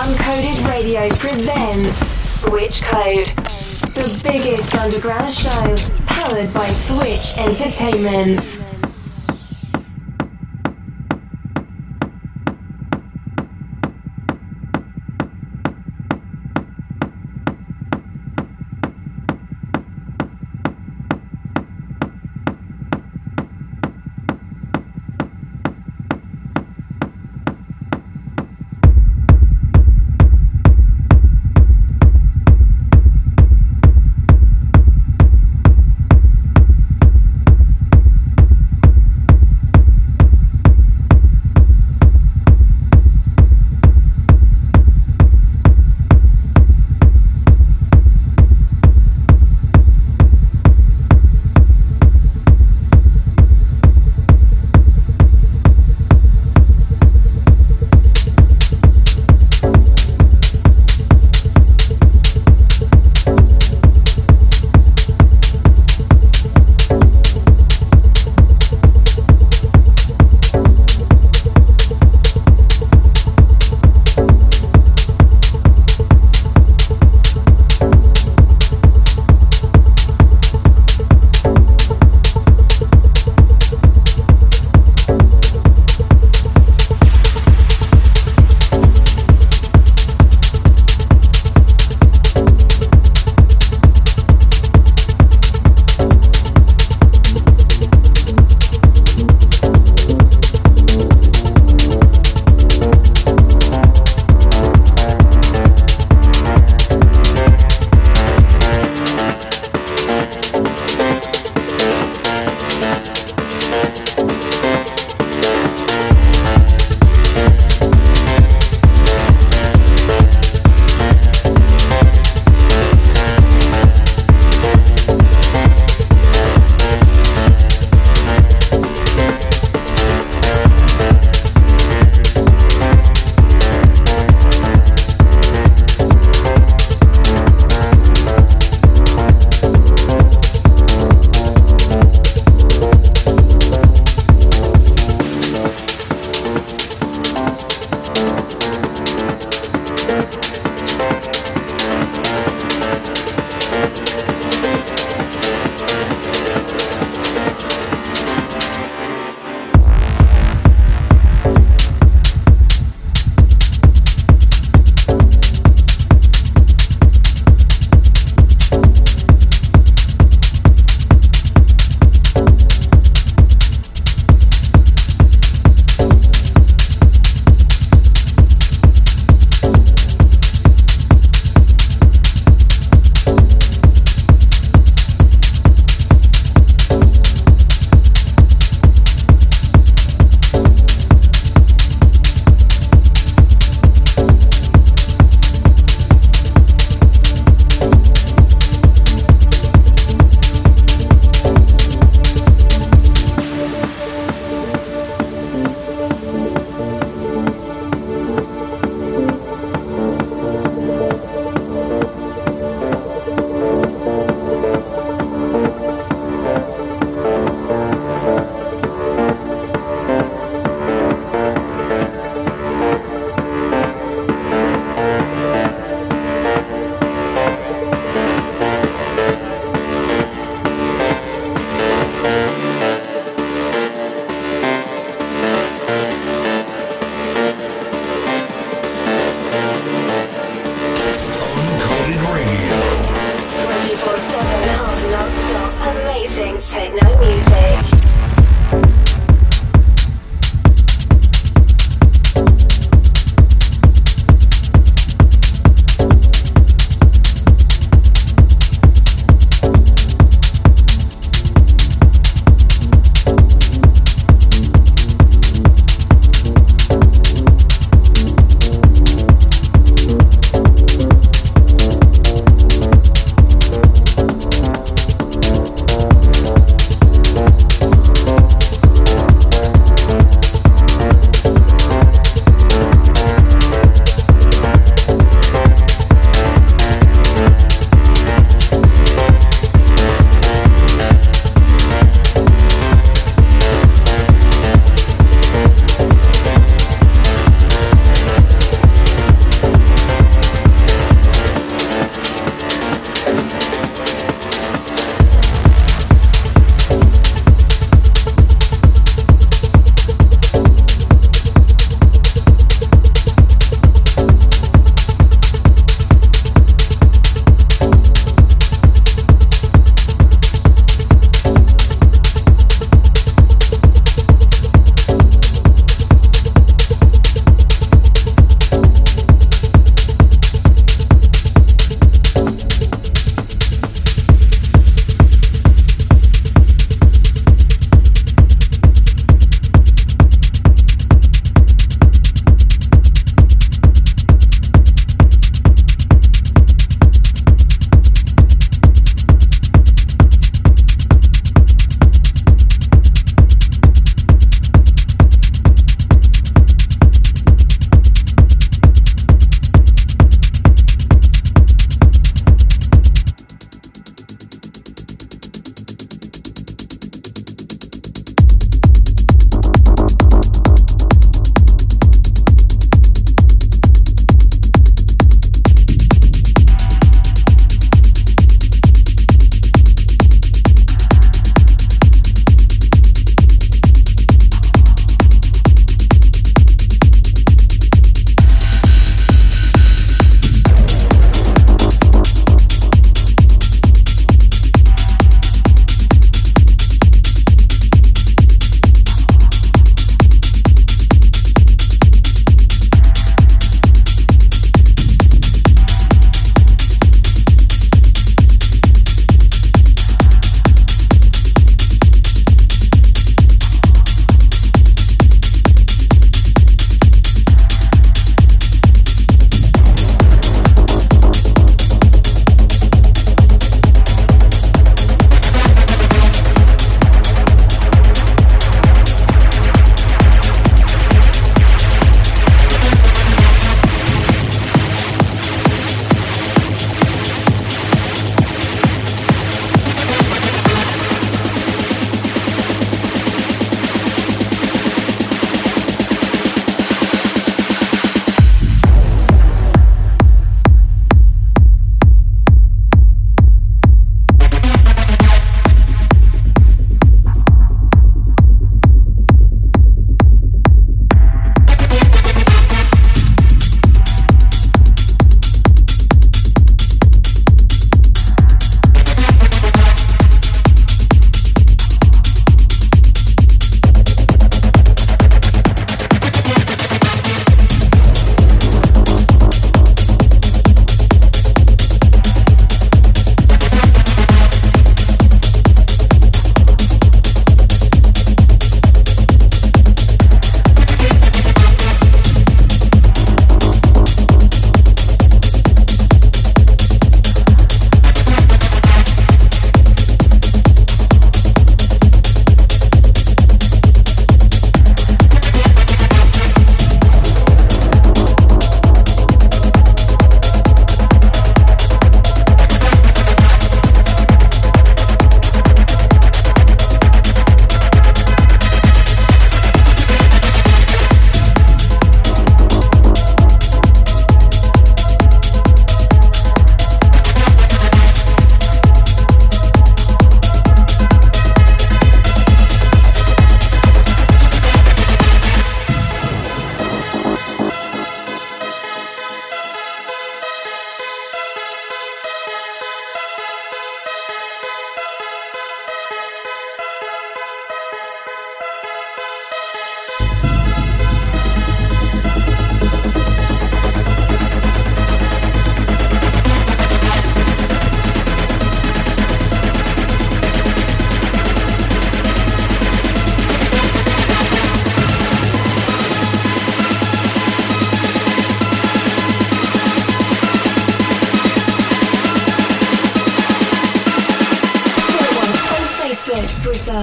Uncoded Radio presents Switch Code, the biggest underground show powered by Switch Entertainment.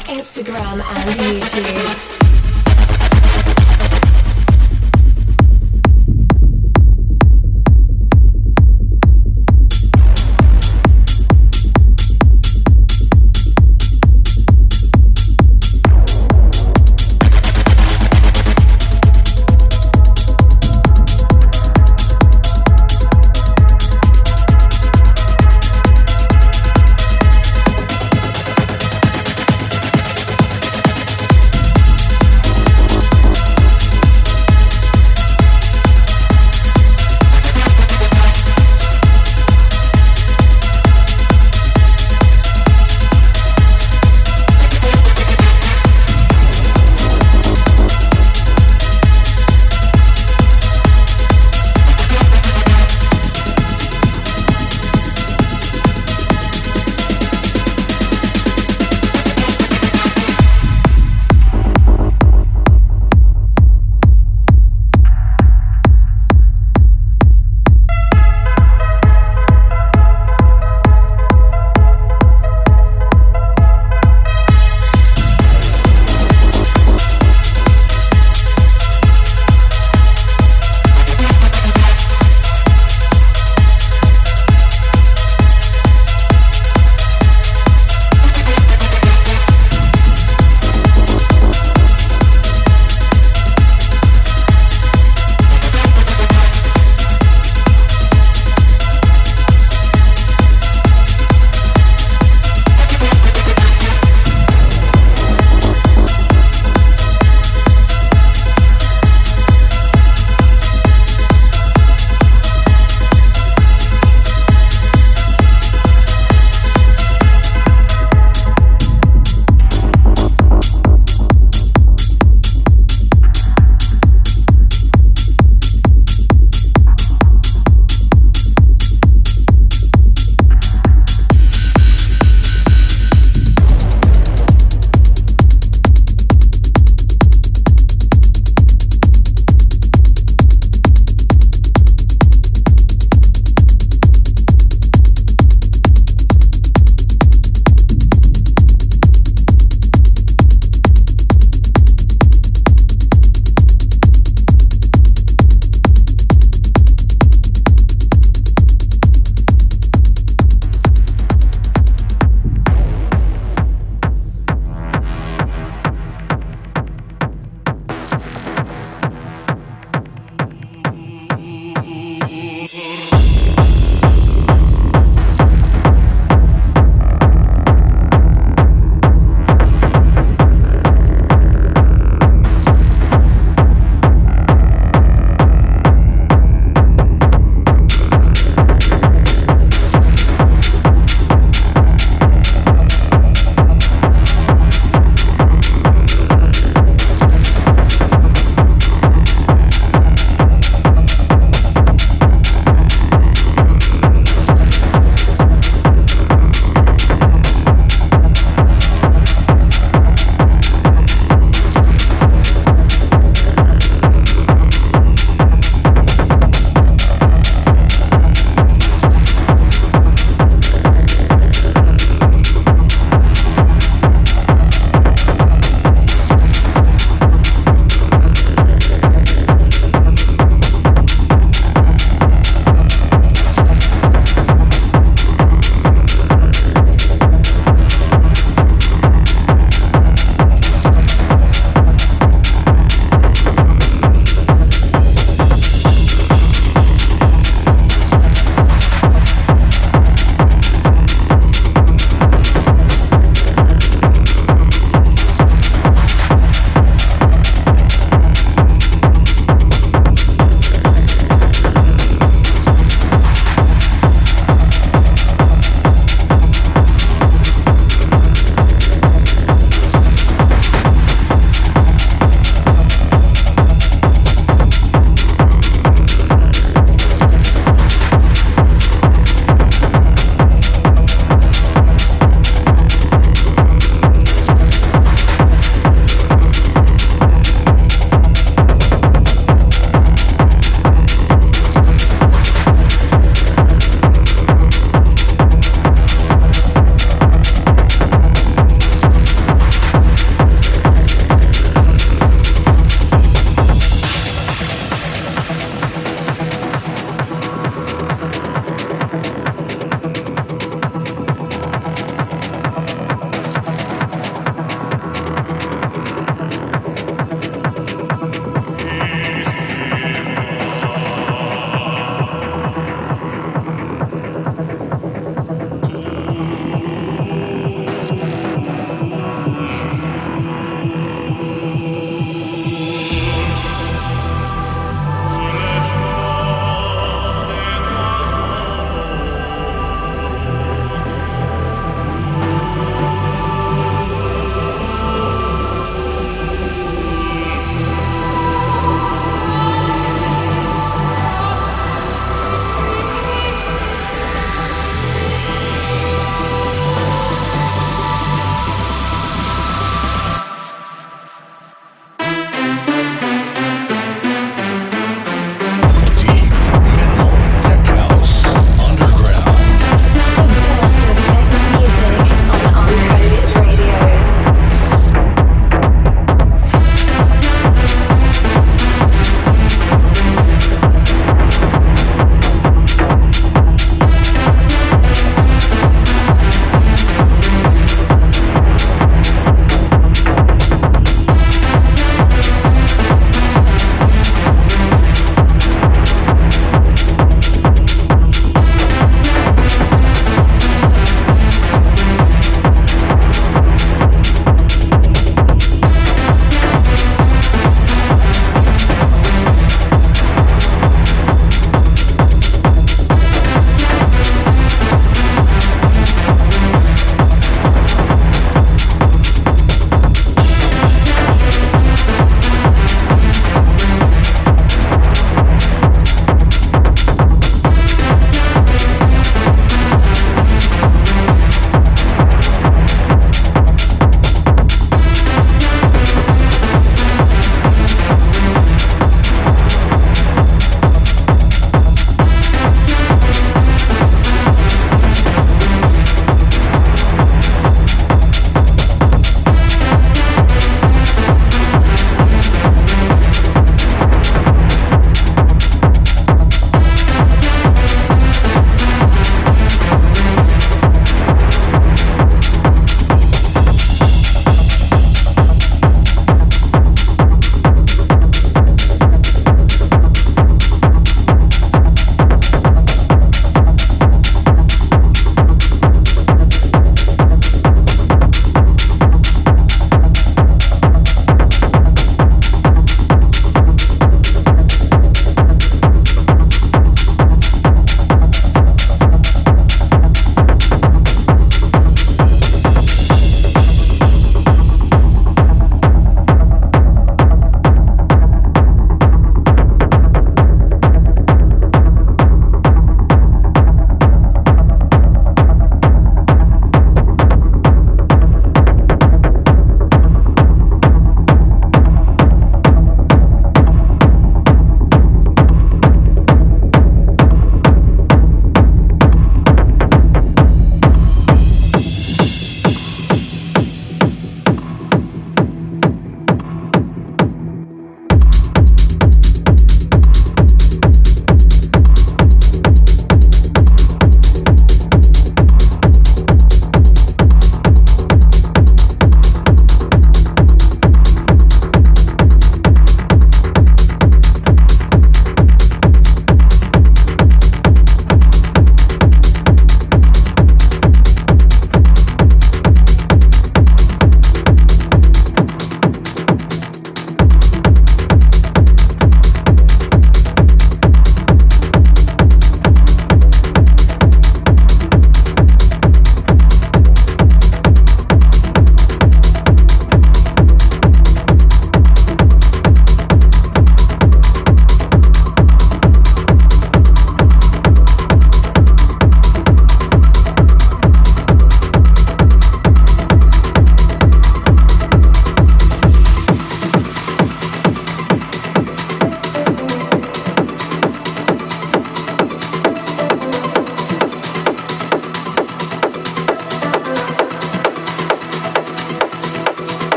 Instagram, and YouTube.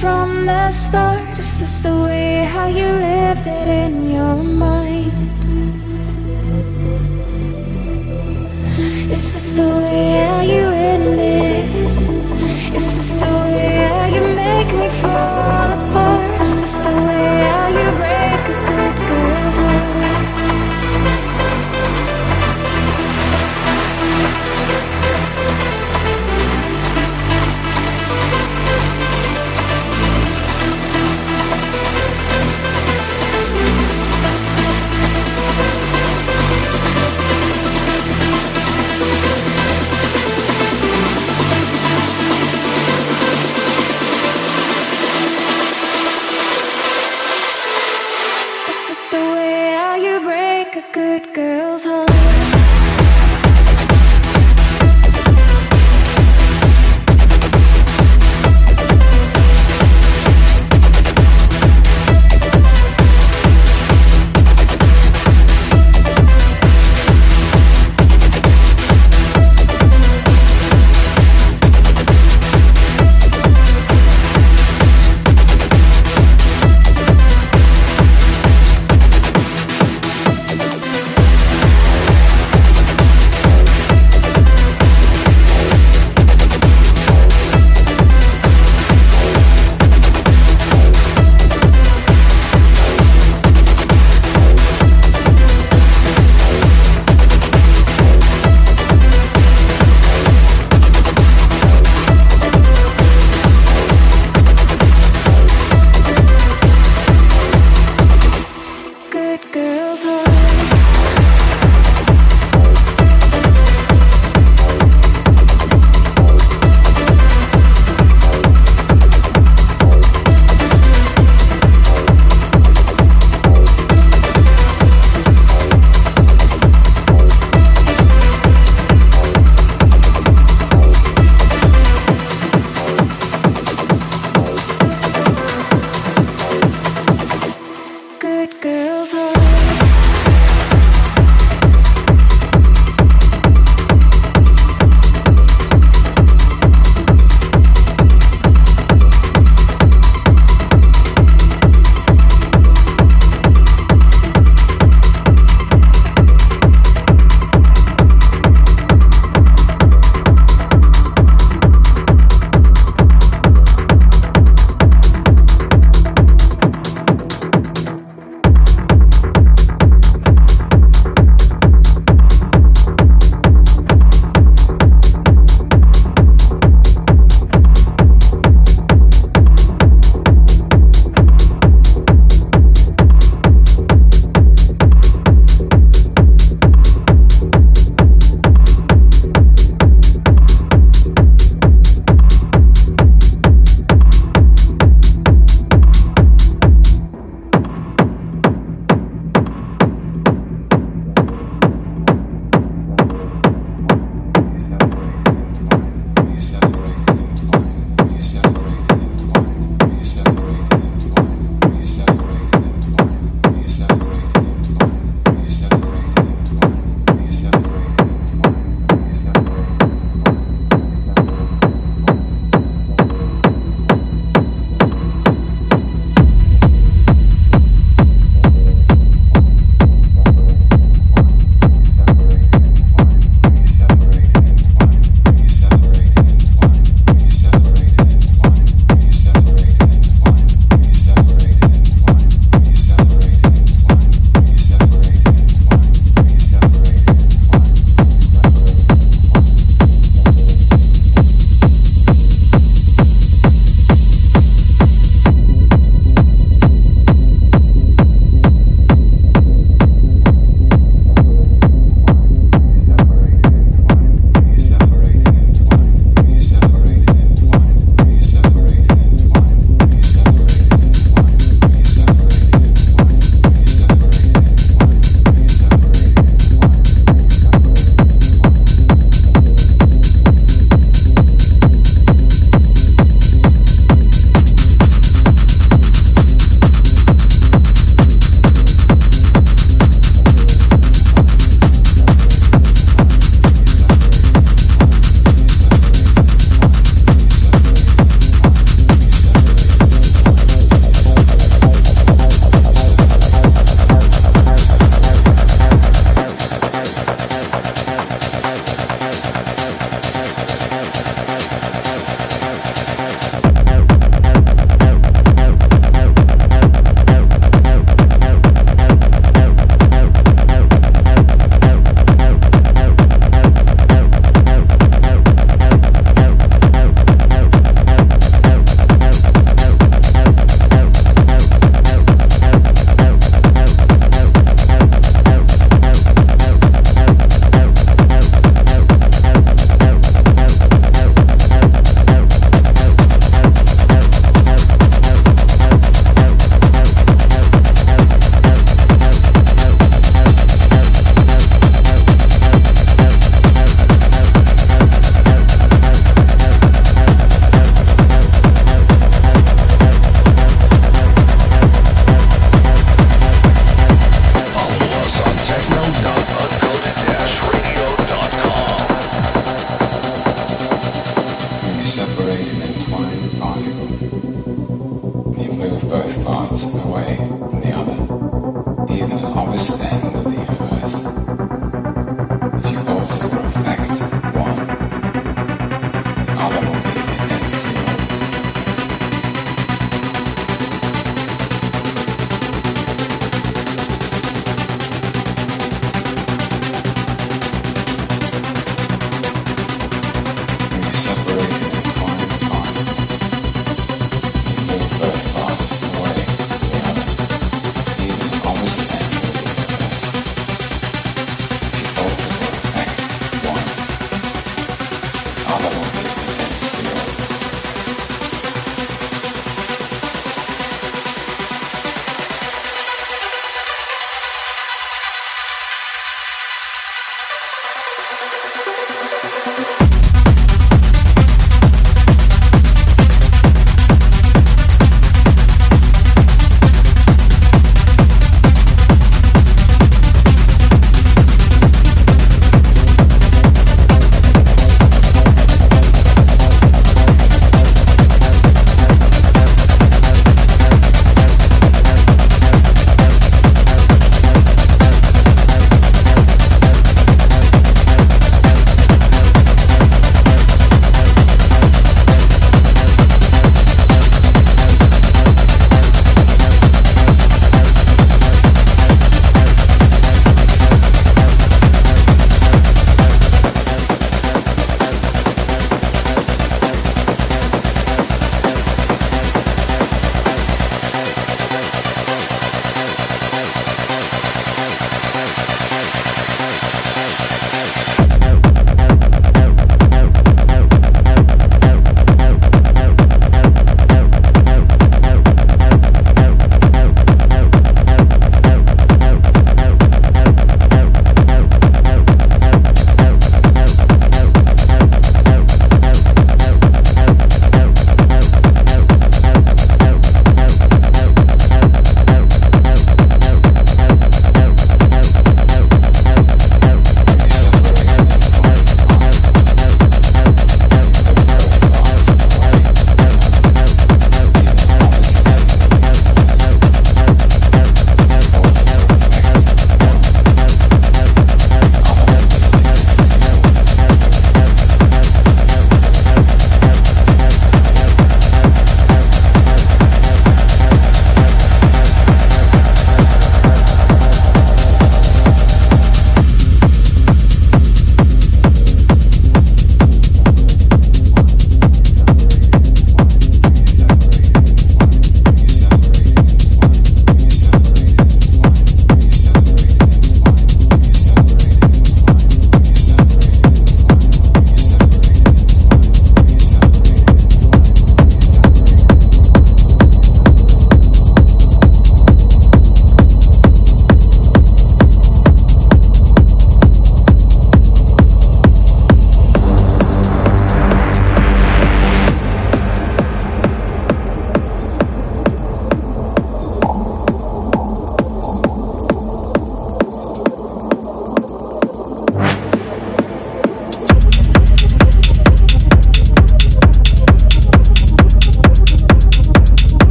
from the start Is this the way how you lived it in your mind? Is this the way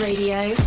Radio.